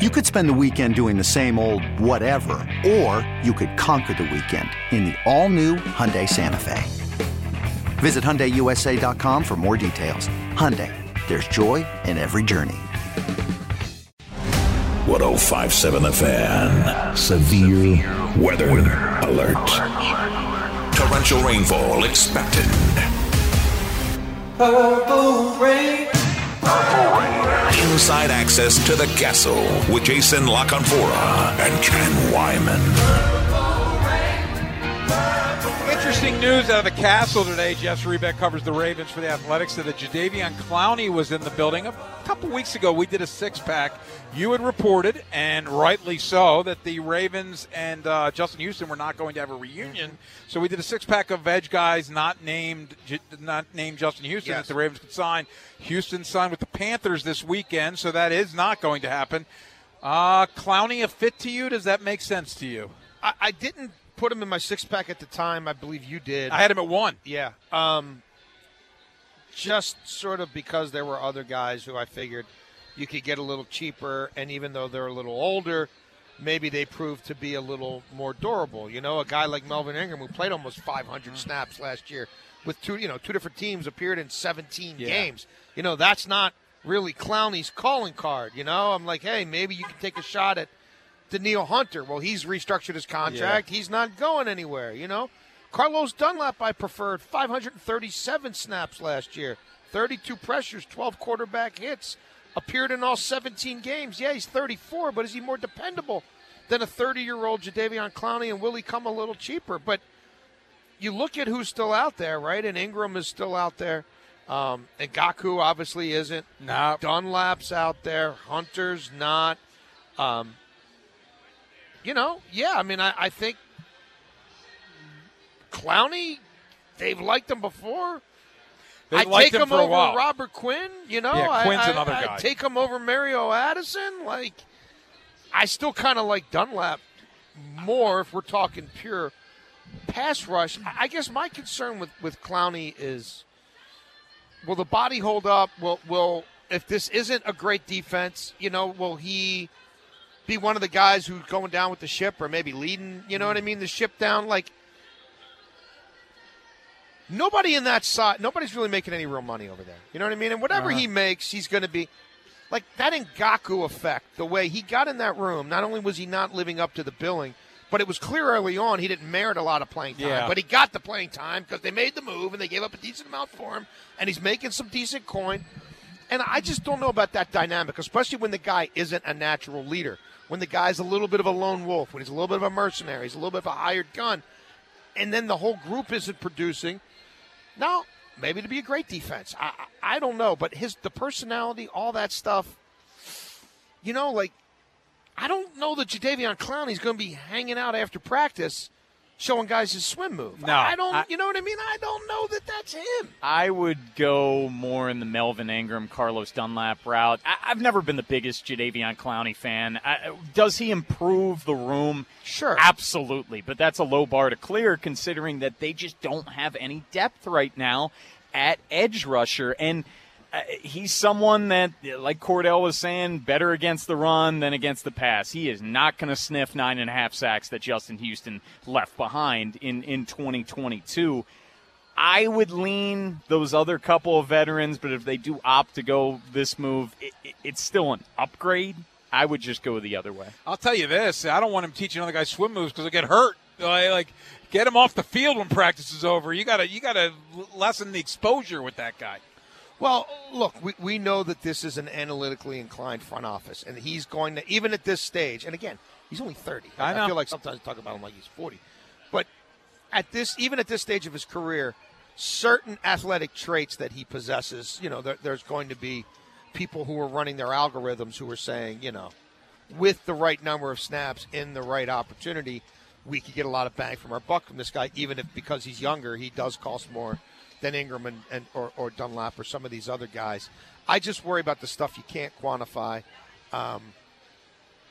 You could spend the weekend doing the same old whatever, or you could conquer the weekend in the all-new Hyundai Santa Fe. Visit HyundaiUSA.com for more details. Hyundai, there's joy in every journey. 1057 The Fan. Severe weather alert. Torrential rainfall expected. Purple rain. Inside access to the castle with Jason La Canfora and Ken Weinman. Interesting news out of the castle today. Jeff Zrebiec covers the Ravens for the Athletics. That the Jadeveon Clowney was in the building a couple weeks ago. We did a six pack. You had reported, and rightly so, that the Ravens and uh, Justin Houston were not going to have a reunion. So we did a six pack of edge guys not named not named Justin Houston Yes. that the Ravens could sign. Houston signed with the Panthers this weekend, so that is not going to happen. Uh, Clowney a fit to you? Does that make sense to you? I, I didn't put him in my six pack at the time. I believe you did. I had him at one. Yeah. Um, just sort of because there were other guys who I figured you could get a little cheaper, and even though they're a little older, maybe they prove to be a little more durable. You know, a guy like Melvin Ingram who played almost 500 snaps last year with two, you know, two different teams appeared in 17 Yeah. games. You know, that's not really Clowney's calling card. You know, I'm like, hey, maybe you can take a shot at Danielle Hunter. Well, he's restructured his contract. He's not going anywhere, you know? Carlos Dunlap, I preferred 537 snaps last year, 32 pressures, 12 quarterback hits, appeared in all 17 games. Yeah, he's 34, but is he more dependable than a 30 year old Jadeveon Clowney? And will he come a little cheaper? But you look at who's still out there, right? And Ingram is still out there. Um, and Ngakoue obviously isn't. No. Dunlap's out there. Hunter's not. Um, you know, yeah, I mean, I, I think Clowney, they've liked him before. I take him him, over. Robert Quinn. You know, Yeah, I- Quinn's I, another I guy. take him over Mario Addison. Like, I still kind of like Dunlap more if we're talking pure pass rush. I I guess my concern with with Clowney is, will the body hold up? Will will if this isn't a great defense, you know, will he be one of the guys who's going down with the ship or maybe leading? You know what I mean? The ship down like. Nobody in that side, nobody's really making any real money over there. You know what I mean? And whatever Uh-huh. he makes, he's going to be like that Ngakoue effect. The way he got in that room, not only was he not living up to the billing, but it was clear early on he didn't merit a lot of playing time. Yeah. But he got the playing time because they made the move and they gave up a decent amount for him, and he's making some decent coin. And I just don't know about that dynamic, especially when the guy isn't a natural leader. When the guy's a little bit of a lone wolf, when he's a little bit of a mercenary, he's a little bit of a hired gun, and then the whole group isn't producing. Now, maybe to be a great defense. I, I I don't know, but his the personality, all that stuff. You know, like I don't know that Jadeveon Clowney's going to be hanging out after practice, showing guys his swim move. No, I don't. I- you know what I mean? I don't know that that's him. I would go more in the Melvin Ingram, Carlos Dunlap route. I, I've never been the biggest Jadeveon Clowney fan. I, does he improve the room? Sure. Absolutely. But that's a low bar to clear considering that they just don't have any depth right now at edge rusher. And he's someone that, like Cordell was saying, better against the run than against the pass. He is not going to sniff nine and a half sacks that Justin Houston left behind in, in 2022. I would lean those other couple of veterans, but if they do opt to go this move, it, it, it's still an upgrade. I would just go the other way. I'll tell you this: I don't want him teaching other guys swim moves because they get hurt. Like, like, get him off the field when practice is over. You gotta, you gotta lessen the exposure with that guy. Well, look, we, we know that this is an analytically inclined front office, and he's going to even at this stage. And again, he's only thirty. I know. feel like sometimes I talk about him like he's forty, but at this, even at this stage of his career, certain athletic traits that he possesses, you know, there, there's going to be people who are running their algorithms who are saying, you know, with the right number of snaps in the right opportunity, we could get a lot of bang from our buck from this guy, even if because he's younger, he does cost more than Ingram and, and or, or Dunlap or some of these other guys. I just worry about the stuff you can't quantify. Um,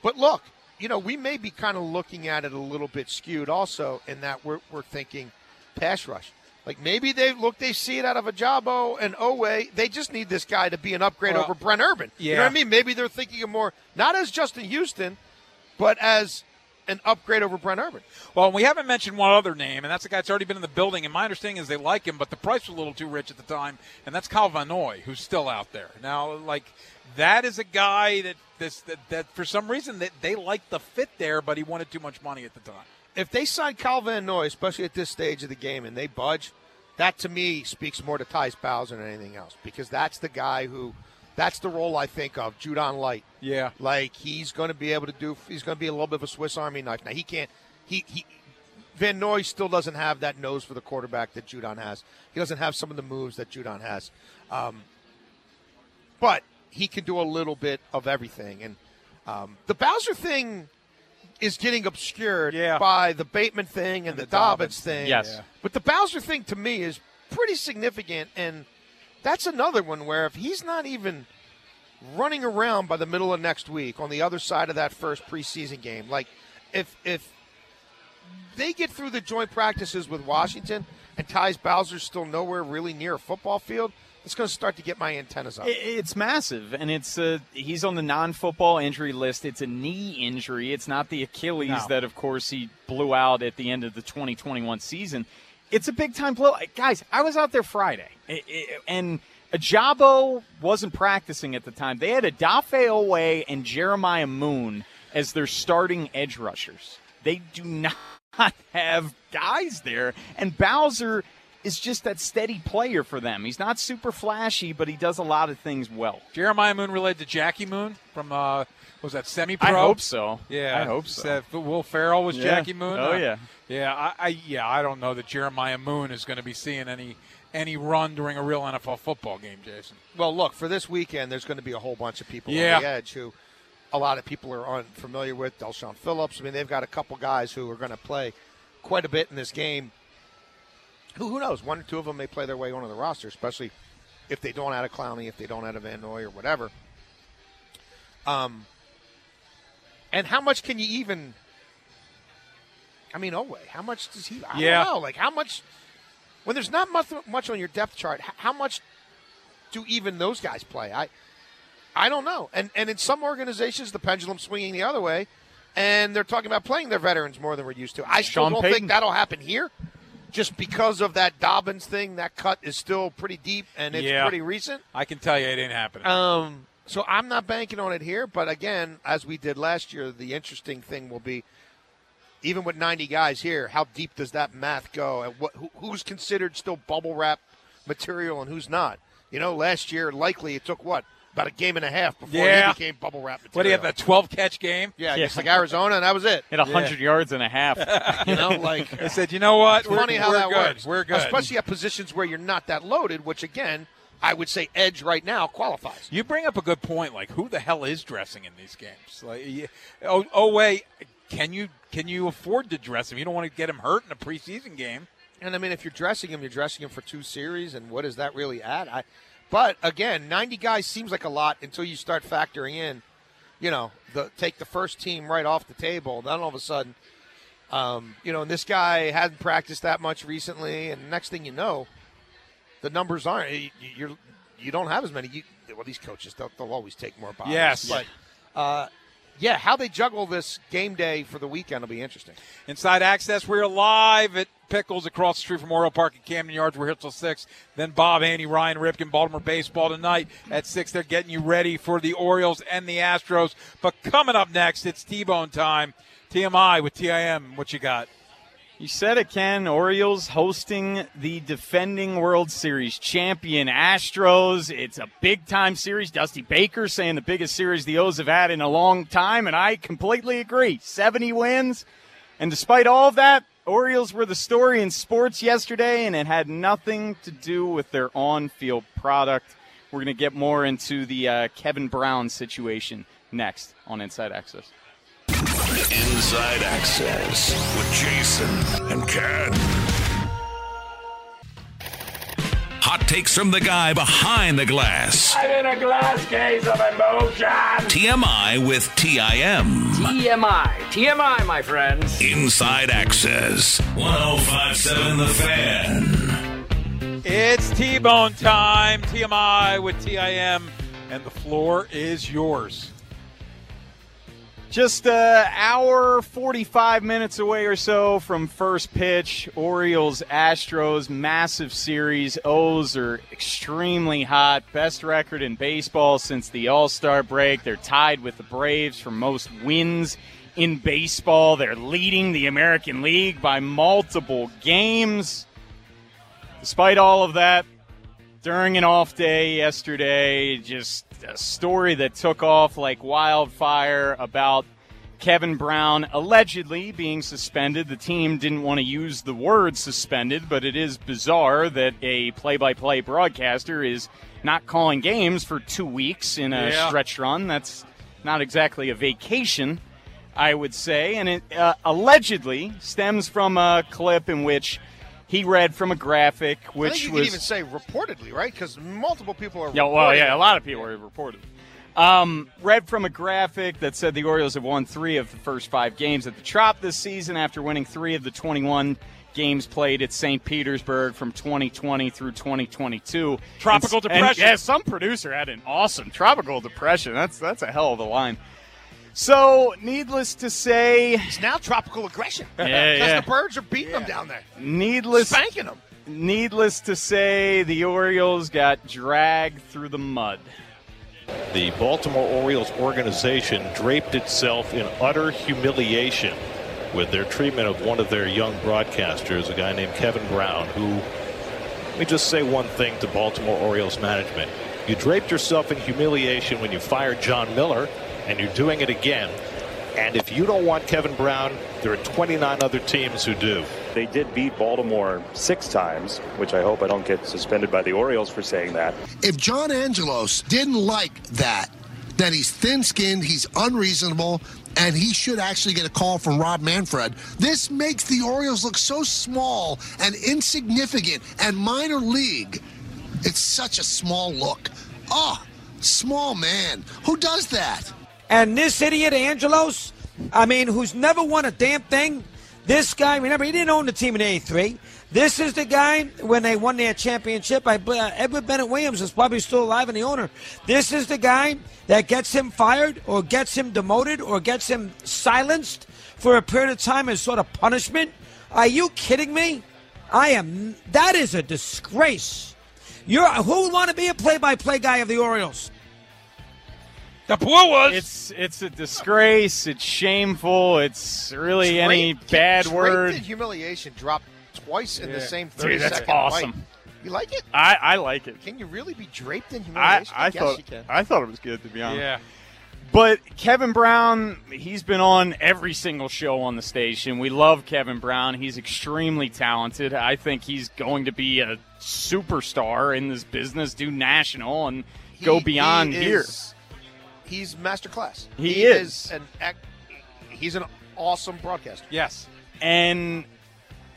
but look, you know, we may be kind of looking at it a little bit skewed also in that we're, we're thinking pass rush. Like maybe they look, they see it out of a Ojabo and Oweh. They just need this guy to be an upgrade Well, over Brent Urban. You know what I mean? Maybe they're thinking of more, not as Justin Houston, but as an upgrade over Brent Urban. Well, we haven't mentioned one other name, and that's a guy that's already been in the building. And my understanding is they like him, but the price was a little too rich at the time, and that's Kyle Van Noy, who's still out there now. Like that is a guy that this that, that for some reason that they liked the fit there, but he wanted too much money at the time. If they sign Kyle Van Noy, especially at this stage of the game, and they budge, that to me speaks more to Tyus Bowser than anything else because that's the guy who, that's the role I think of, Judon Light. Yeah. Like he's going to be able to do. He's going to be a little bit of a Swiss Army knife. Now he can't. He he. Van Noy still doesn't have that nose for the quarterback that Judon has. He doesn't have some of the moves that Judon has. Um, but he can do a little bit of everything. And um, the Bowser thing is getting obscured Yeah. by the Bateman thing and, And the, the Dobbins, Dobbins thing. Yes. Yeah. But the Bowser thing to me is pretty significant. And that's another one where if he's not even running around by the middle of next week on the other side of that first preseason game. Like if if they get through the joint practices with Washington and Tyus Bowser's still nowhere really near a football field, it's going to start to get my antennas up. It's massive, and it's uh, he's on the non-football injury list. It's a knee injury. It's not the Achilles No. that, of course, he blew out at the end of the 2021 season. It's a big time blow, guys. I was out there Friday, and Ojabo wasn't practicing at the time. They had Odafe Oweh and Jeremiah Moon as their starting edge rushers. They do not have guys there, and Bowser is just that steady player for them. He's not super flashy, but he does a lot of things well. Jeremiah Moon related to Jackie Moon from uh, was that semi pro? I hope so. Yeah, I hope so. Will Ferrell was Yeah. Jackie Moon. Oh, Uh, yeah. Yeah. I, I yeah I don't know that Jeremiah Moon is going to be seeing any any run during a real NFL football game, Jason. well, look for this weekend. There's going to be a whole bunch of people Yeah. on the edge who a lot of people are unfamiliar with. Delshawn Phillips. I mean, they've got a couple guys who are going to play quite a bit in this game. Who, who knows? One or two of them may play their way onto the roster, especially if they don't add a Clowney, if they don't add a Van Noy or whatever. Um, and how much can you even? I mean, Oweh, how much does he? I Yeah. don't know. Like how much? When there's not much much on your depth chart, how much do even those guys play? I I don't know. And and in some organizations, the pendulum's swinging the other way, and they're talking about playing their veterans more than we're used to. I still Sean don't Payton. think that'll happen here, just because of that Dobbins thing. That cut is still pretty deep and it's Yeah. pretty recent. I can tell you it ain't happening. Um, so I'm not banking on it here, but again, as we did last year, the interesting thing will be, even with 90 guys here, how deep does that math go, and what who, who's considered still bubble wrap material and who's not? You know, last year likely it took what about a game and a half before Yeah. he became bubble wrap material. what do you have that 12 catch game? Yeah, Yeah. just like Arizona, and that was it. Hit 100 yards and a half. You know, like I said, you know what? it's We're, funny how we're that good. works. We're good. especially at positions where you're not that loaded, which again, I would say edge right now qualifies. You bring up a good point. Like, who the hell is dressing in these games? Like, oh, oh wait, can you can you afford to dress him? You don't want to get him hurt in a preseason game. And I mean, if you're dressing him, you're dressing him for two series, and what does that really add? I, but again, 90 guys seems like a lot until you start factoring in, you know, the take the first team right off the table. Then all of a sudden, um, you know, and this guy hadn't practiced that much recently, and next thing you know, the numbers aren't. You, you're you don't have as many. You, well, these coaches they'll, they'll always take more bodies. Yes. but uh, yeah, how they juggle this game day for the weekend will be interesting. Inside Access, we're live at Pickles across the street from Oriole Park at Camden Yards. We're here till 6. Then Bob, Andy, Ryan, Ripken, Baltimore Baseball tonight at 6. They're getting you ready for the Orioles and the Astros. But coming up next, it's T-Bone time. TMI with TIM. What you got? You said it, Ken. Orioles hosting the defending World Series champion Astros. It's a big time series. Dusty Baker saying the biggest series the O's have had in a long time, and I completely agree. 70 wins. And despite all of that, Orioles were the story in sports yesterday, and it had nothing to do with their on field product. We're going to get more into the uh, Kevin Brown situation next on Inside Access. Inside Access with Jason and Ken. Hot takes from the guy behind the glass. I'm in a glass case of emotion. TMI with TIM. TMI. TMI, my friends. Inside Access. 1057 The Fan. It's T Bone time. TMI with TIM, and the floor is yours. Just an hour, 45 minutes away or so from first pitch. Orioles, Astros, massive series. O's are extremely hot. Best record in baseball since the All Star break. They're tied with the Braves for most wins in baseball. They're leading the American League by multiple games. Despite all of that, during an off day yesterday, just a story that took off like wildfire about Kevin Brown allegedly being suspended. The team didn't want to use the word suspended, but it is bizarre that a play by play broadcaster is not calling games for two weeks in a Yeah. stretch run. That's not exactly a vacation, I would say. And it uh, allegedly stems from a clip in which he read from a graphic, I which think you was can even say reportedly, right? Because multiple people are. yeah, well, yeah, a lot of people are reported. Um, read from a graphic that said the Orioles have won three of the first five games at the Trop this season after winning three of the 21 games played at St. Petersburg from 2020 through 2022. Tropical And- and, depression. yeah, some producer had an awesome tropical depression. That's that's a hell of a line. So, needless to say, It's now tropical aggression. Yeah, Because yeah. the birds are beating them down there, needless spanking them. needless to say, the Orioles got dragged through the mud. The Baltimore Orioles organization draped itself in utter humiliation with their treatment of one of their young broadcasters, a guy named Kevin Brown, who, let me just say one thing to Baltimore Orioles management. You draped yourself in humiliation when you fired Jon Miller, and you're doing it again. And if you don't want Kevin Brown, there are 29 other teams who do. They did beat Baltimore six times, which I hope I don't get suspended by the Orioles for saying that. If John Angelos didn't like that, then he's thin skinned, he's unreasonable, and he should actually get a call from Rob Manfred. This makes the Orioles look so small and insignificant and minor league. It's such a small look. Oh, small man. Who does that? And this idiot, Angelos, I mean, who's never won a damn thing. This guy, remember, he didn't own the team in 83. This is the guy when they won their championship. I, uh, Edward Bennett Williams is probably still alive and the owner. This is the guy that gets him fired or gets him demoted or gets him silenced for a period of time as sort of punishment. Are you kidding me? I am. That is a disgrace. You're who would want to be a play-by-play guy of the Orioles? The poor was. It's it's a disgrace. It's shameful. It's really any bad draped word. in humiliation dropped twice in the same 30 Dude, that's second awesome. bite. You like it? I, I like it. Can you really be draped in I, humiliation? I guess thought you can. I thought it was good to be honest. yeah. But Kevin Brown, he's been on every single show on the station. We love Kevin Brown. He's extremely talented. I think he's going to be a superstar in this business, do national and go beyond he here. Is- He's master class. He is. an he's an awesome broadcaster. Yes. And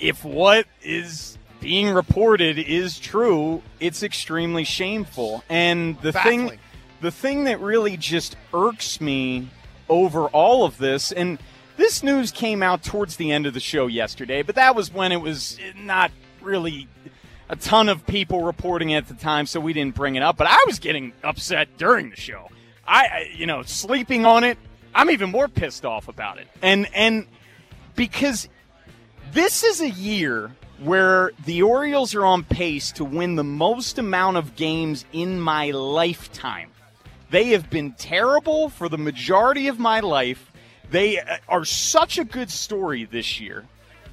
if what is being reported is true, it's extremely shameful. And the thing the thing that really just irks me over all of this and this news came out towards the end of the show yesterday, but that was when it was not really a ton of people reporting at the time, so we didn't bring it up. But I was getting upset during the show. I, you know, sleeping on it. I'm even more pissed off about it. And and because this is a year where the Orioles are on pace to win the most amount of games in my lifetime. They have been terrible for the majority of my life. They uh, are such a good story this year.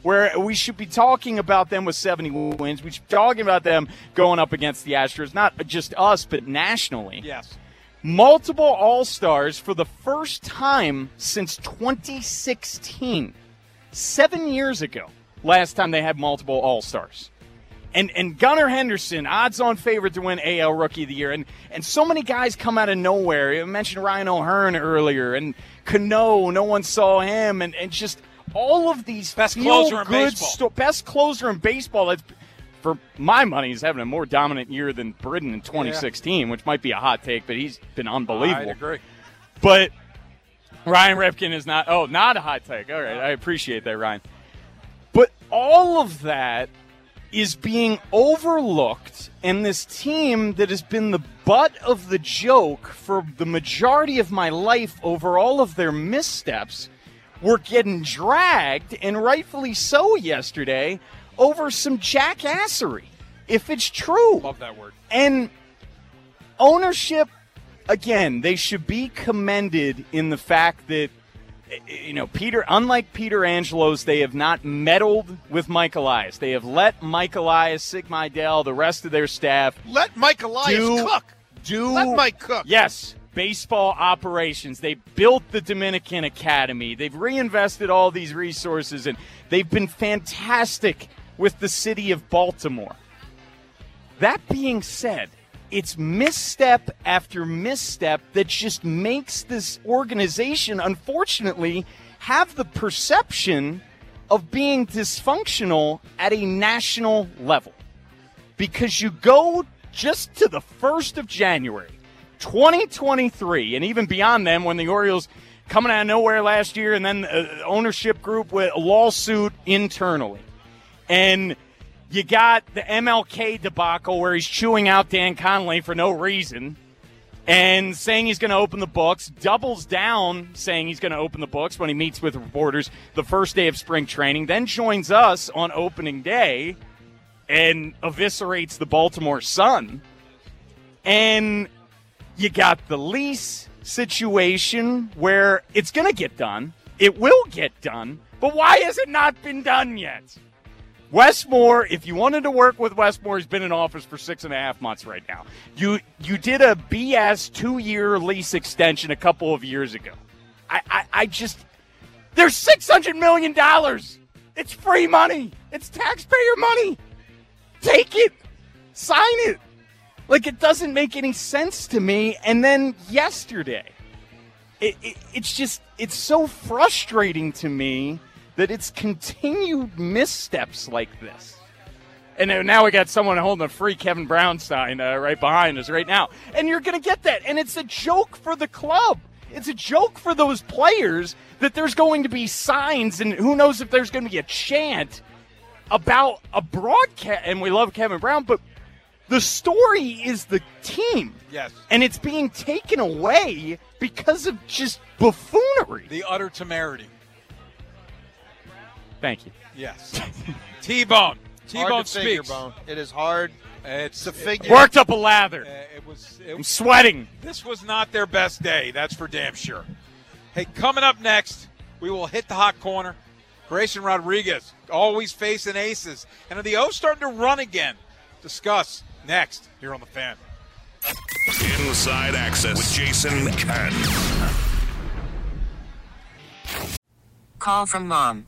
Where we should be talking about them with 70 wins. We should be talking about them going up against the Astros, not just us, but nationally Yes. Multiple All Stars for the first time since 2016. Seven years ago, last time they had multiple All Stars. and and Gunnar Henderson, odds on favorite to win AL Rookie of the Year, and and so many guys come out of nowhere. You mentioned Ryan O'Hearn earlier, and Cano, no one saw him, and and just all of these best closer in baseball. sto- best closer in baseball. That's for my money, he's having a more dominant year than Britton in 2016, which might be a hot take, but he's been unbelievable. I agree. But Ryan Ripken is not. Oh, not a hot take. All right, I appreciate that, Ryan. But all of that is being overlooked, and this team that has been the butt of the joke for the majority of my life over all of their missteps were getting dragged, and rightfully so yesterday, over some jackassery. If it's true. Love that word. And ownership, again, they should be commended in the fact that, eh, you know, Peter, unlike Peter Angelos, they have not meddled with Mike Elias. They have let Mike Elias, Sig Mejdal, the rest of their staff Let Mike Elias do, cook. Do Let Mike cook. Yes, baseball operations. They built the Dominican Academy. They've reinvested all these resources, and they've been fantastic with the city of Baltimore. That being said, it's misstep after misstep that just makes this organization, unfortunately, have the perception of being dysfunctional at a national level. Because you go just to the 1st of January, 2023, and even beyond then, when the Orioles coming out of nowhere last year, and then uh, ownership group with a lawsuit internally, and you got the MLK debacle where he's chewing out Dan Connolly for no reason and saying he's going to open the books, doubles down saying he's going to open the books when he meets with reporters the first day of spring training, then joins us on opening day and eviscerates the Baltimore Sun. And you got the lease situation where it's going to get done. It will get done. But why has it not been done yet? Wes Moore, if you wanted to work with Wes Moore, he's been in office for six and a half months right now. You you did a BS two year lease extension a couple of years ago. I, I, I just there's six hundred million dollars. It's free money. It's taxpayer money. Take it. Sign it. Like it doesn't make any sense to me. And then yesterday, it, it, it's just it's so frustrating to me that it's continued missteps like this. And now we got someone holding a free Kevin Brown sign uh, right behind us right now. And you're going to get that. And it's a joke for the club. It's a joke for those players that there's going to be signs, and who knows if there's going to be a chant about a broadcast. And we love Kevin Brown, but the story is the team. Yes. And it's being taken away because of just buffoonery. The utter temerity. Thank you. Yes. T-Bone. T-Bone Hard to figure, speaks. Bone. It is hard It's to figure. Worked up a lather. Uh, it was. It, I'm sweating. This was not their best day. That's for damn sure. Hey, coming up next, we will hit the hot corner. Grayson Rodriguez always facing aces, and are the O's starting to run again? Discuss next here on the Fan. Inside Access with Jason Ken. Call from mom.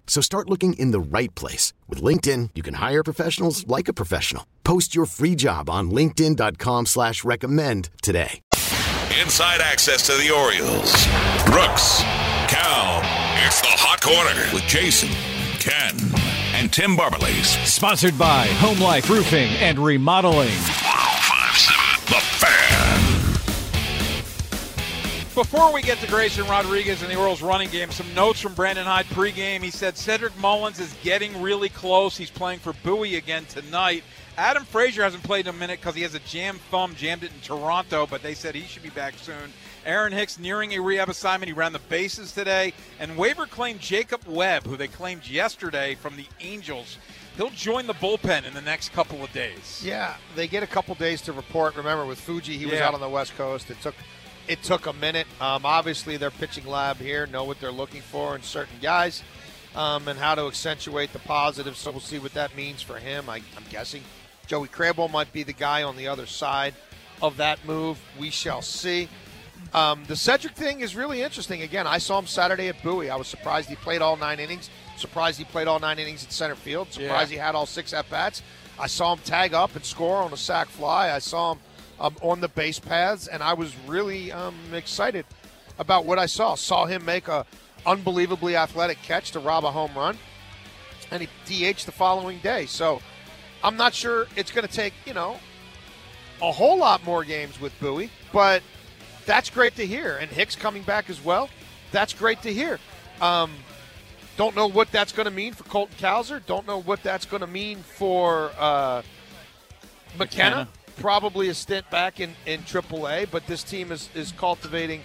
So start looking in the right place. With LinkedIn, you can hire professionals like a professional. Post your free job on linkedin.com slash recommend today. Inside access to the Orioles. Brooks, Cal. It's the Hot Corner with Jason, Ken, and Tim Barberlace. Sponsored by Home Life Roofing and Remodeling. Before we get to Grayson Rodriguez and the Orioles running game, some notes from Brandon Hyde pregame. He said Cedric Mullins is getting really close. He's playing for Bowie again tonight. Adam Frazier hasn't played in a minute because he has a jammed thumb, jammed it in Toronto, but they said he should be back soon. Aaron Hicks nearing a rehab assignment. He ran the bases today. And waiver claimed Jacob Webb, who they claimed yesterday from the Angels. He'll join the bullpen in the next couple of days. Yeah, they get a couple days to report. Remember, with Fuji, he was out on the West Coast. It took it took a minute. Um, obviously, their pitching lab here know what they're looking for in certain guys um, and how to accentuate the positives. So we'll see what that means for him. I, I'm guessing Joey Krehbiel might be the guy on the other side of that move. We shall see. Um, the Cedric thing is really interesting. Again, I saw him Saturday at Bowie. I was surprised he played all nine innings. Surprised he played all nine innings at center field. Surprised Yeah. he had all six at bats. I saw him tag up and score on a sac fly. I saw him um, on the base paths, and I was really um, excited about what I saw. Saw him make a unbelievably athletic catch to rob a home run, and he DH the following day. So I'm not sure it's going to take you know a whole lot more games with Bowie, but that's great to hear. And Hicks coming back as well. That's great to hear. Um, don't know what that's going to mean for Colton Cowser. Don't know what that's going to mean for uh, McKenna. McKenna. Probably a stint back in, in AAA, but this team is, is cultivating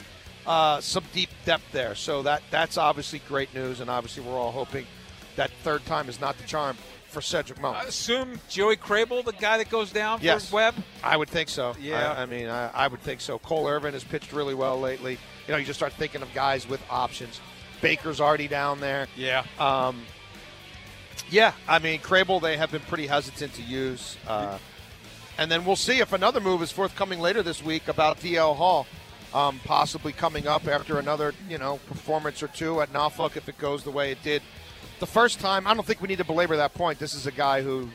uh, some deep depth there. So that that's obviously great news, and obviously we're all hoping that third time is not the charm for Cedric I assume Joey Krehbiel, the guy that goes down Yes. for Webb. I would think so. Yeah. I, I mean, I, I would think so. Cole Irvin has pitched really well lately. You know, you just start thinking of guys with options. Baker's already down there. Yeah. Um, yeah, I mean, Krehbiel, they have been pretty hesitant to use. Uh, and then we'll see if another move is forthcoming later this week about DL Hall. Um, possibly coming up after another, you know, performance or two at Norfolk if it goes the way it did the first time. I don't think we need to belabor that point. This is a guy who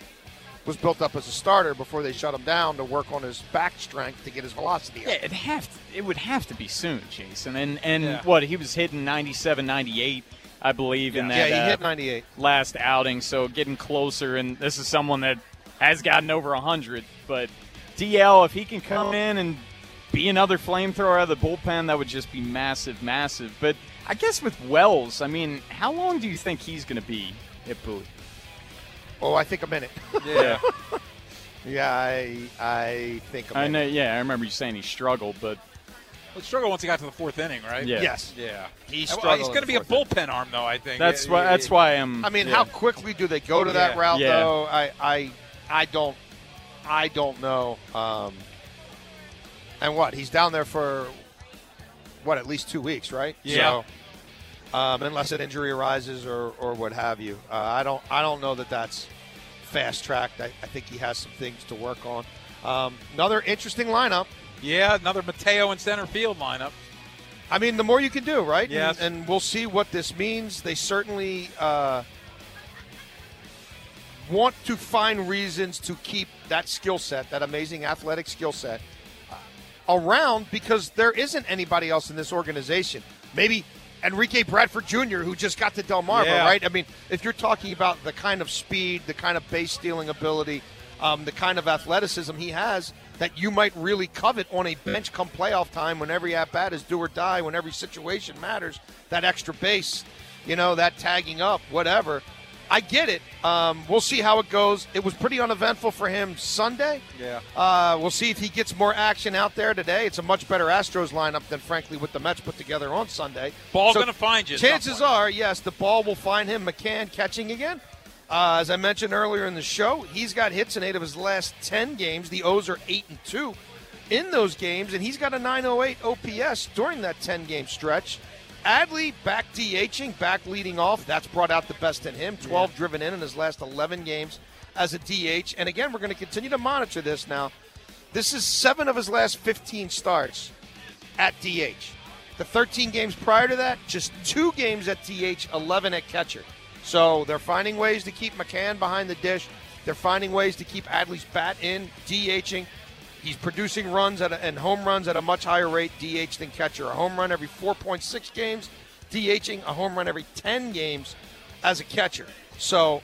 was built up as a starter before they shut him down to work on his back strength to get his velocity up. Yeah, it have to, it would have to be soon, Jason. And and Yeah. what he was hitting 97, 98, I believe in that. Yeah, he uh, hit 98. last outing. So getting closer, and this is someone that has gotten over 100. But DL, if he can come in and be another flamethrower out of the bullpen, that would just be massive, massive. But I guess with Wells, I mean, how long do you think he's going to be at Bowie? Oh, I think a minute. Yeah. yeah, I I think a I minute. know. Yeah, I remember you saying he struggled, but Well, struggled once he got to the fourth inning, right? Yeah. Yes. Yeah. He struggled he's going to be a fourth bullpen arm, though. I think that's Yeah, why. yeah, That's yeah. why I'm. I mean, yeah. how quickly do they go to Oh, that yeah. route Yeah. though? I I I don't I don't know. Um, and what he's down there for what at least two weeks, right? Yeah. So, um, unless an injury arises or or what have you, uh, I don't I don't know that that's fast tracked. I, I think he has some things to work on. Um, another interesting lineup. Yeah, another Mateo in center field lineup. I mean, the more you can do, right? Yes. And, and we'll see what this means. They certainly uh, want to find reasons to keep that skill set, that amazing athletic skill set, uh, around because there isn't anybody else in this organization. Maybe Enrique Bradfield Jr., who just got to Delmarva, Yeah. right? I mean, if you're talking about the kind of speed, the kind of base stealing ability, um, the kind of athleticism he has that you might really covet on a bench come playoff time when every at bat is do or die, when every situation matters, that extra base, you know, that tagging up, whatever. I get it. Um, we'll see how it goes. It was pretty uneventful for him Sunday. Yeah. Uh, we'll see if he gets more action out there today. It's a much better Astros lineup than, frankly, what the Mets put together on Sunday. Ball's So gonna find you Chances are, yes, the ball will find him. McCann catching again. Uh, as I mentioned earlier in the show, he's got hits in eight of his last ten games. The O's are eight and two in those games, and he's got a 908 OPS during that 10 game stretch. Adley back DHing, back leading off. That's brought out the best in him. 12 driven in in his last 11 games as a DH. And again, we're going to continue to monitor this now. This is seven of his last 15 starts at DH. The 13 games prior to that, just two games at DH, 11 at catcher. So they're finding ways to keep McCann behind the dish. They're finding ways to keep Adley's bat in, DHing. He's producing runs at a, and home runs at a much higher rate, DH than catcher. A home run every 4.6 games, DHing a home run every 10 games as a catcher. So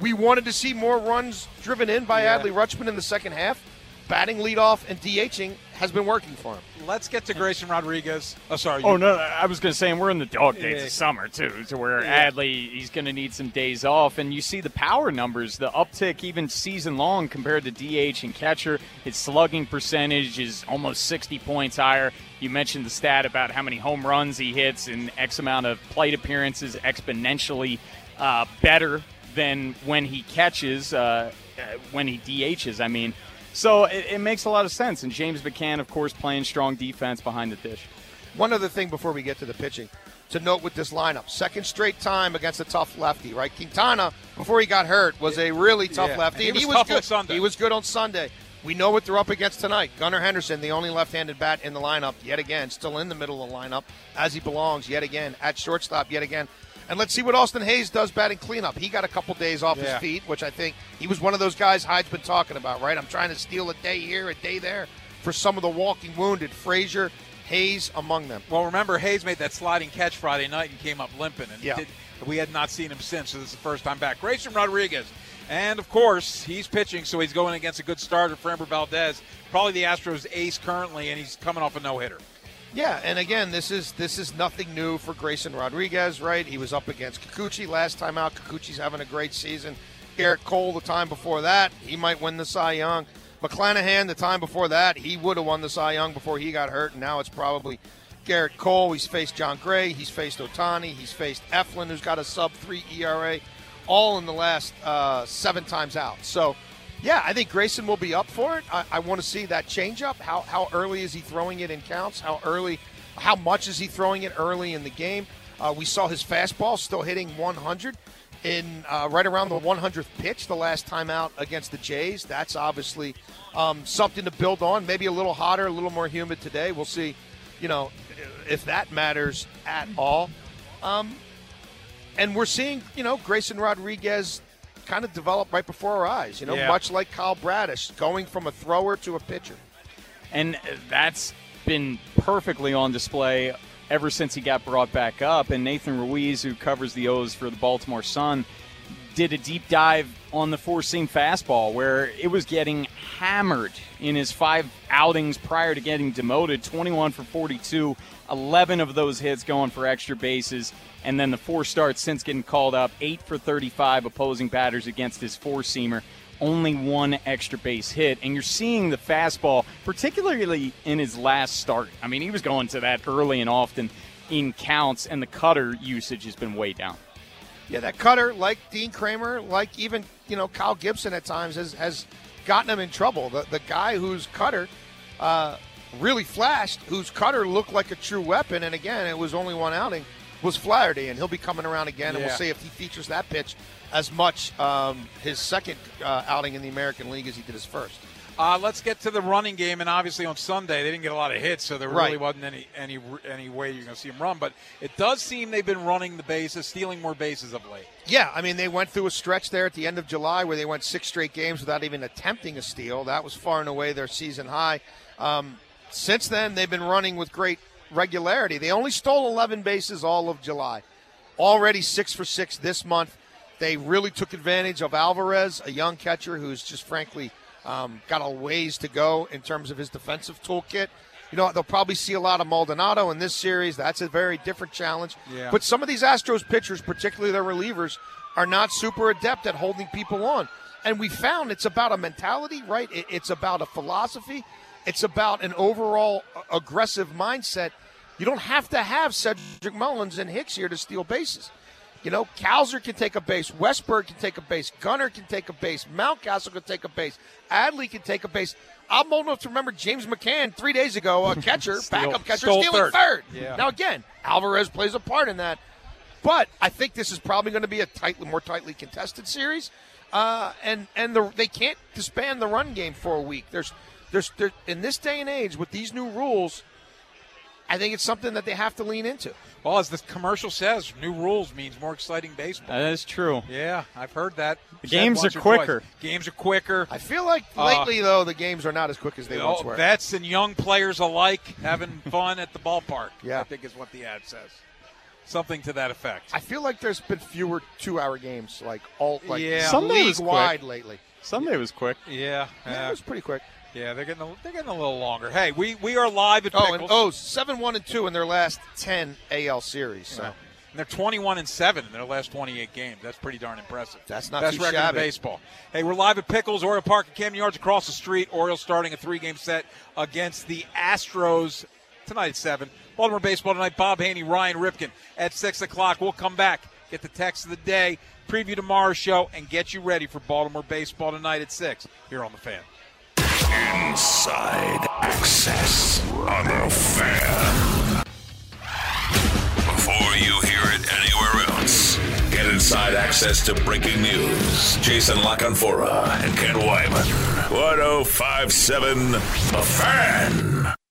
we wanted to see more runs driven in by Yeah. Adley Rutschman in the second half. Batting leadoff and DHing has been working for him. Let's get to Grayson Rodriguez. Oh, sorry. Oh no, I was going to say, and we're in the dog days Yeah. of summer too, to where Yeah. Adley he's going to need some days off, and you see the power numbers, the uptick even season long compared to DH and catcher. His slugging percentage is almost 60 points higher. You mentioned the stat about how many home runs he hits in X amount of plate appearances, exponentially uh, better than when he catches, uh, uh, when he DHs. I mean. So it, it makes a lot of sense, and James McCann, of course, playing strong defense behind the dish. One other thing before we get to the pitching to note with this lineup second straight time against a tough lefty, right? Quintana, before he got hurt, was a really tough Yeah. lefty. And he and was tough on good. Sunday. He was good on Sunday. We know what they're up against tonight. Gunnar Henderson, the only left handed bat in the lineup, yet again, still in the middle of the lineup, as he belongs, yet again, at shortstop, yet again. And let's see what Austin Hays does batting cleanup. He got a couple days off Yeah. his feet, which I think he was one of those guys Hyde's been talking about, right? I'm trying to steal a day here, a day there for some of the walking wounded. Frazier, Hays among them. Well, remember Hays made that sliding catch Friday night and came up limping, and Yeah. did, we had not seen him since. So this is the first time back. Grayson Rodriguez, and of course he's pitching, so he's going against a good starter, Framber Valdez, probably the Astros' ace currently, and he's coming off a no hitter. Yeah, and again, this is this is nothing new for Grayson Rodriguez, right? He was up against Kikuchi last time out. Kikuchi's having a great season. Gerrit Cole the time before that, he might win the Cy Young. McClanahan the time before that, he would have won the Cy Young before he got hurt, and now it's probably Gerrit Cole. He's faced Jon Gray, he's faced Ohtani, he's faced Eflin, who's got a sub three ERA, all in the last uh, seven times out. So. Yeah, I think Grayson will be up for it. I, I want to see that changeup. How how early is he throwing it in counts? How early? How much is he throwing it early in the game? Uh, we saw his fastball still hitting 100 in uh, right around the 100th pitch the last time out against the Jays. That's obviously um, something to build on. Maybe a little hotter, a little more humid today. We'll see. You know, if that matters at all. Um, and we're seeing, you know, Grayson Rodriguez kind of developed right before our eyes. You know, Yeah. much like Kyle Bradish, going from a thrower to a pitcher. And that's been perfectly on display ever since he got brought back up. And Nathan Ruiz, who covers the O's for the Baltimore Sun, did a deep dive on the four seam fastball where it was getting hammered in his five outings prior to getting demoted 21 for 42, 11 of those hits going for extra bases. And then the four starts since getting called up, 8 for 35 opposing batters against his four seamer only one extra base hit. And you're seeing the fastball, particularly in his last start. I mean, he was going to that early and often in counts, and the cutter usage has been way down. Yeah, that cutter, like Dean Kremer, like even you know Kyle Gibson at times has has gotten him in trouble. The the guy whose cutter uh, really flashed, whose cutter looked like a true weapon, and again it was only one outing, was Flaherty, and he'll be coming around again, and we'll see if he features that pitch as much um, his second uh, outing in the American League as he did his first. Uh, let's get to the running game, and obviously on Sunday they didn't get a lot of hits, so there really Right. wasn't any any any way you're going to see them run. But it does seem they've been running the bases, stealing more bases of late. Yeah, I mean, they went through a stretch there at the end of July where they went six straight games without even attempting a steal. That was far and away their season high. Um, since then, they've been running with great regularity. They only stole 11 bases all of July. Already six for six this month. They really took advantage of Alvarez, a young catcher who's just frankly um, got a ways to go in terms of his defensive toolkit. You know, they'll probably see a lot of Maldonado in this series. That's a very different challenge. Yeah. But some of these Astros pitchers, particularly their relievers, are not super adept at holding people on. And we found it's about a mentality, right? It's about a philosophy. It's about an overall aggressive mindset. You don't have to have Cedric Mullins and Hicks here to steal bases. You know, Cowser can take a base, Westburg can take a base, Gunnar can take a base, Mountcastle can take a base, Adley can take a base. I'm old enough to remember James McCann three days ago, a catcher, Steal- backup catcher, stealing third. third. Yeah. Now again, Alvarez plays a part in that, but I think this is probably going to be a tightly, more tightly contested series. Uh, and and the, they can't disband the run game for a week. There's, there's, there, in this day and age with these new rules, I think it's something that they have to lean into. Well, as the commercial says, new rules means more exciting baseball. That is true. Yeah, I've heard that. The games are or twice. quicker. Games are quicker. I feel like Uh, lately, though, the games are not as quick as they once Oh, were. vets and young players alike having fun at the ballpark. Yeah. I think is what the ad says. Something to that effect. I feel like there's been fewer two-hour games, like all like Yeah. Sunday was league wide quick. lately. Sunday was quick. Yeah, Yeah, uh, it was pretty quick. Yeah, they're getting a, they're getting a little longer. Hey, we we are live at Oh, Pickles. and oh, seven one and two in their last ten AL series. So And they're 21 and 7 in their last 28 games. That's pretty darn impressive. That's not Best record shabby. in baseball. Hey, we're live at Pickles, Oriole Park, at Camden Yards across the street. Orioles starting a three game set against the Astros tonight at 7. Baltimore Baseball tonight, Bob Haney, Ryan Ripken at 6 o'clock. We'll come back, get the text of the day, preview tomorrow's show, and get you ready for Baltimore Baseball tonight at 6 here on The Fan. Inside access on the fan. Before you hear it anywhere else, get inside access to breaking news. Jason La Canfora and Ken Weinman. 1057 The Fan.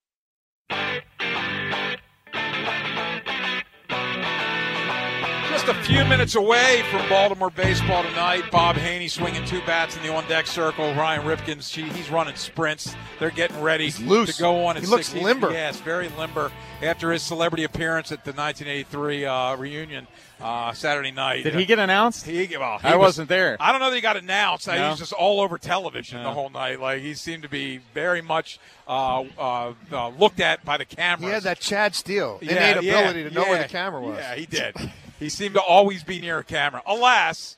Just a few minutes away from Baltimore baseball tonight. Bob Haney swinging two bats in the on-deck circle. Ryan Ripkins, he- he's running sprints. They're getting ready loose. to go on. at He looks 16. limber. Yes, very limber. After his celebrity appearance at the 1983 uh, reunion uh, Saturday night. Did he get announced? He, well, he I was- wasn't there. I don't know that he got announced. He was just all over television the whole night. Like he seemed to be very much uh, uh, uh, looked at by the camera. he had that Chad Steele Yeah, innate yeah, ability to know where the camera was. Yeah, he did. he seemed to always be near a camera. Alas,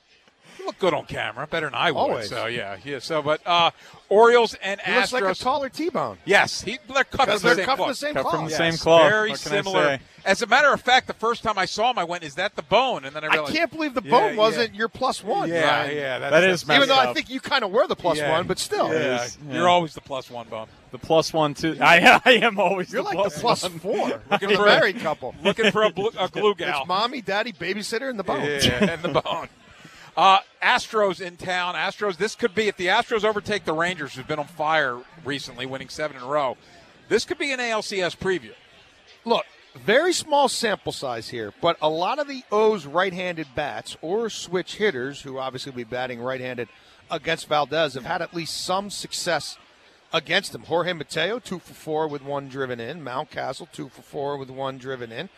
he looked good on camera, better than I would. Always. So yeah, yeah. So, but uh, Orioles and He Astros. looks like a taller T-bone. Yes, he, they're cut from the they're same cut from the same Cut cloth. from the Yes, same cloth. Very What can I similar. say? As a matter of fact, the first time I saw him, I went, "Is that the bone?" And then I realized, I can't believe the bone yeah. wasn't your plus one. Yeah, Ryan. yeah, that's, That that's- is messed Even though I think you kind of were the plus Yeah. one, but still, Yeah, is, you're always the plus one bone. The plus one too. I, I am always you're the like plus the plus one. four. Looking for a- married couple. Looking for a, blue, a glue gal. It's mommy, daddy, babysitter, and the bone. Yeah, and the bone. Uh, Astros in town. Astros. This could be if the Astros overtake the Rangers, who've been on fire recently, winning seven in a row. This could be an ALCS preview. Look, very small sample size here, but a lot of the O's right-handed bats or switch hitters, who obviously will be batting right-handed against Valdez, have had at least some success against him. Jorge Mateo, two for four with one driven in. Mountcastle, two for four with one driven in.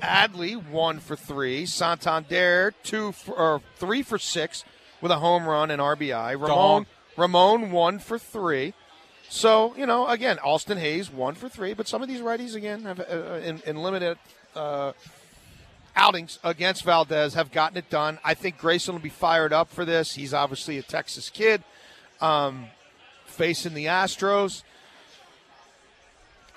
Adley, one for three. Santander, two for or three for six with a home run and RBI. Ramon, Dong. Ramon, one for three. So you know, again, Austin Hays one for three, but some of these righties again have uh, in, in limited uh, outings against Valdez have gotten it done. I think Grayson will be fired up for this. He's obviously a Texas kid, um, facing the Astros.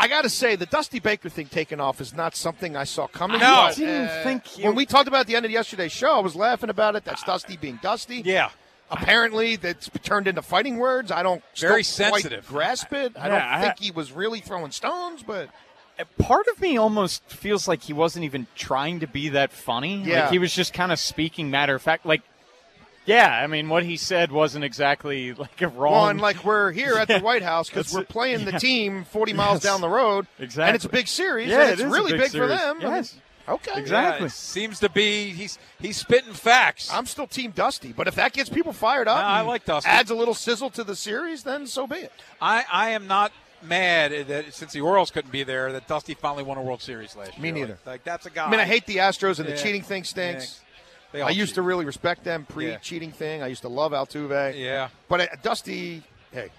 I got to say, the Dusty Baker thing taking off is not something I saw coming. No. but, didn't uh, think you- when we talked about at the end of yesterday's show, I was laughing about it. That's Dusty being Dusty. Yeah. Apparently, that's turned into fighting words. I don't Very still quite sensitive. grasp it. I Yeah, don't I- think he was really throwing stones, but Part of me almost feels like he wasn't even trying to be that funny. Yeah. Like he was just kind of speaking matter of fact. Like, yeah, I mean, what he said wasn't exactly like a wrong. one like we're here at the Yeah. White House because we're it. playing the team 40 miles Yes. down the road, Exactly. and it's a big series. Yeah, and it it's is a really big big, for them. Yes. okay, Exactly. Yeah, seems to be he's he's spitting facts. I'm still Team Dusty, but if that gets people fired up, No, I like Dusty. Adds a little sizzle to the series, then so be it. I, I am not mad that since the Orioles couldn't be there that Dusty finally won a World Series last Me year. Me neither. Like, like, that's a guy. I mean, I hate the Astros and Yeah. the cheating thing stinks. Yeah. They I used cheat. to really respect them pre-cheating thing. I used to love Altuve. Yeah. But uh, Dusty, hey,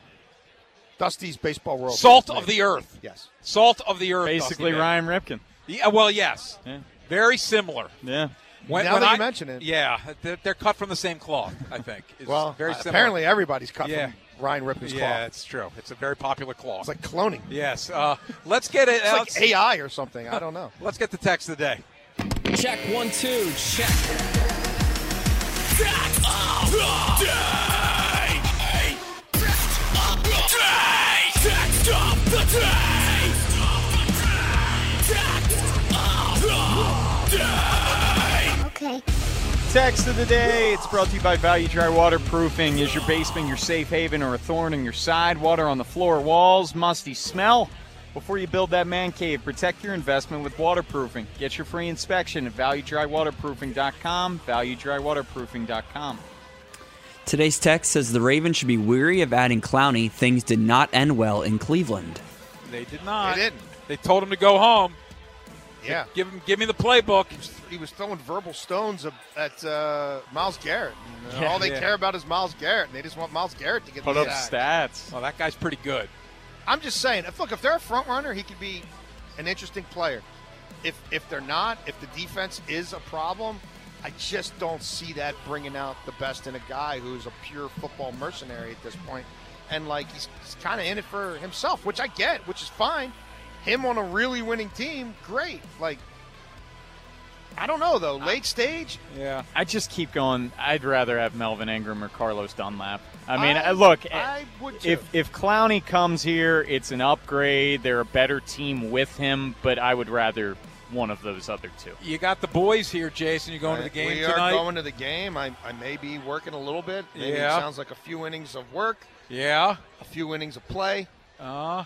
Dusty's baseball world. Salt of the earth. Yes. Salt of the earth. basically Dusty Ryan Ripken. Yeah, well, yes. Yeah. Very similar. Yeah. When, Now when that I, you mention it. yeah, they're, they're cut from the same cloth. I think. It's Well, very uh, similar. apparently everybody's cut Yeah. from Ryan Ripken's cloth. yeah, it's true. It's a very popular cloth. It's like cloning. yes. Uh, let's get it. It's like AI or something. I don't know. let's get the text of the day. Check one, two, check. Okay. Text of the day. It's brought to you by Value Dry Waterproofing. Is your basement your safe haven or a thorn in your side? Water on the floor, walls, musty smell? Before you build that man cave, protect your investment with waterproofing. Get your free inspection at valuedrywaterproofing.com, valuedrywaterproofing.com. Today's text says the Ravens should be weary of adding Clowney. Things did not end well in Cleveland. They did not. They didn't. They told him to go home. Yeah. Give him, give me the playbook. He was, he was throwing verbal stones at uh, Myles Garrett. And, uh, Yeah. all they Yeah. care about is Myles Garrett, and they just want Myles Garrett to get Put the up sack. stats. Well, that guy's pretty good. I'm just saying. If look, if they're a front runner, he could be an interesting player. If if they're not, if the defense is a problem, I just don't see that bringing out the best in a guy who's a pure football mercenary at this point, and like he's, he's kind of in it for himself, which I get, which is fine. Him on a really winning team, great. Like, I don't know though, late stage. Yeah. I just keep going. I'd rather have Melvin Ingram or Carlos Dunlap. I mean, I- uh, look, I would too. if if Clowney comes here, it's an upgrade. They're a better team with him, but I would rather one of those other two. You got the boys here, Jason. You're going to the game we tonight? are going to the game. I, I may be working a little bit. Maybe Yeah. it sounds like a few innings of work, yeah. a few innings of play. Uh,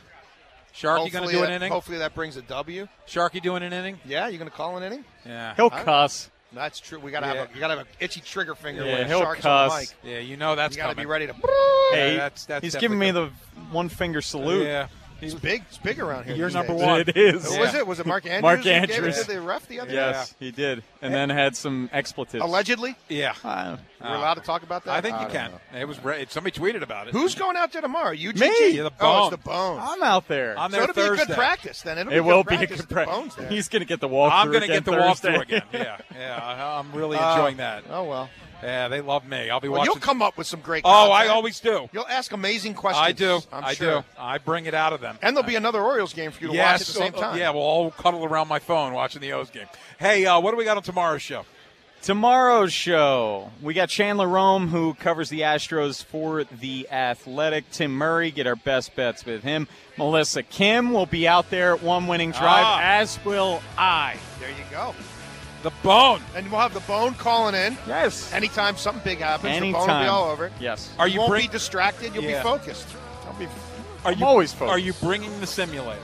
Sharky going to Hopefully do an inning? Hopefully that brings a W. Sharky doing an inning? Yeah, you going to call an inning? Yeah. He'll I- cuss. That's true. We got to Yeah. have a you got to have an itchy trigger finger Yeah, when he'll Shark's on the cuss. mic. Yeah, you know that's you got to be ready to. Hey, Yeah, that's- that's he's giving me definitely the one finger salute. Yeah. It's big. It's big around here. You're number days. one. It is. Who was it? Was it Mark Andrews? Mark who gave it Andrews. to the ref the other Yes, day? he did, and then had some expletives. Allegedly. Yeah. Uh, We're allowed to talk about that. I think you don't can. know. It was re- somebody tweeted about it. Who's going out there tomorrow? You, Me. Gigi? Yeah, the Oh, Bone. it's the bone. I'm out there. I'm so there it'll be a good practice then. It'll it be will be a good practice. bone's there. He's going to get the walk. I'm going going to to get the Thursday. walkthrough again. Yeah, yeah. I- I'm really Uh, enjoying that. Oh well. Yeah, they love me. I'll be Well, watching. you'll come up with some great. oh, I always do. You'll ask amazing questions. I do. I'm I sure. do. I bring it out of them. And there'll be another Orioles game for you to yes. watch at the same uh, time. Yeah, we'll all cuddle around my phone watching the O's game. Hey, uh, what do we got on tomorrow's show? Tomorrow's show, we got Chandler Rome, who covers the Astros for The Athletic. Tim Murray, get our best bets with him. Melissa Kim will be out there at one winning drive, Ah. as will I. There you go. The bone. And we'll have the bone calling in. Yes. Anytime something big happens, the bone will be all over it. Yes. Are You you won't bring- be distracted. You'll Yeah. be focused. I'll be. Are I'm you always focused. Are you bringing the simulator?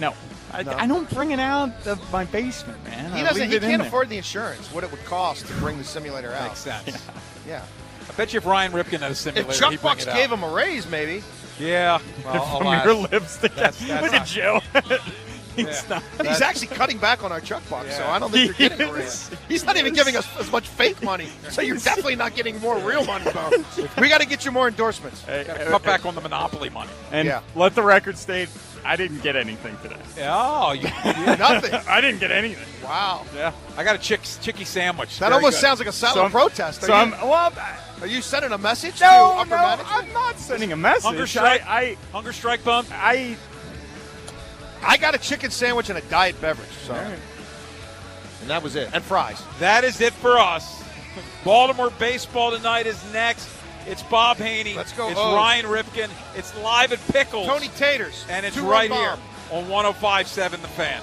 No. I, No. I don't bring it out of my basement, man. He I doesn't. leave He can't there. afford the insurance. What it would cost to bring the simulator out. Makes sense. Yeah. I bet you if Ryan Ripken had a simulator, If Chuck Bucks gave him a raise, maybe. Yeah. Well, From alas. your lipstick. That's- that's Look not- at Joe. He's Yeah. He's actually cutting back on our Chuck Bucks, so I don't think He you're getting a is. raise. He's not even giving us as much fake money, so you're definitely not getting more real money, Bo. We got to get you more endorsements. Hey, Gotta hey, cut hey. back on the monopoly money. And Yeah. let the record state, I didn't get anything today. Oh, you, Nothing. I didn't get anything. Wow. Yeah. I got a chick, chicky sandwich. That Very almost good. sounds like a silent So I'm- protest. Are, So you, I'm well. are you sending a message to No, upper no, management? I'm not sending a message. Hunger strike. I, Hunger strike bump. I, I got a chicken sandwich and a diet beverage. So. And that was it. And fries. That is it for us. Baltimore baseball tonight is next. It's Bob Haney. Let's go It's O's. Ryan Ripken. It's live at Pickles. Tony Taters. and it's Two-run right here on 105.7 The Fan.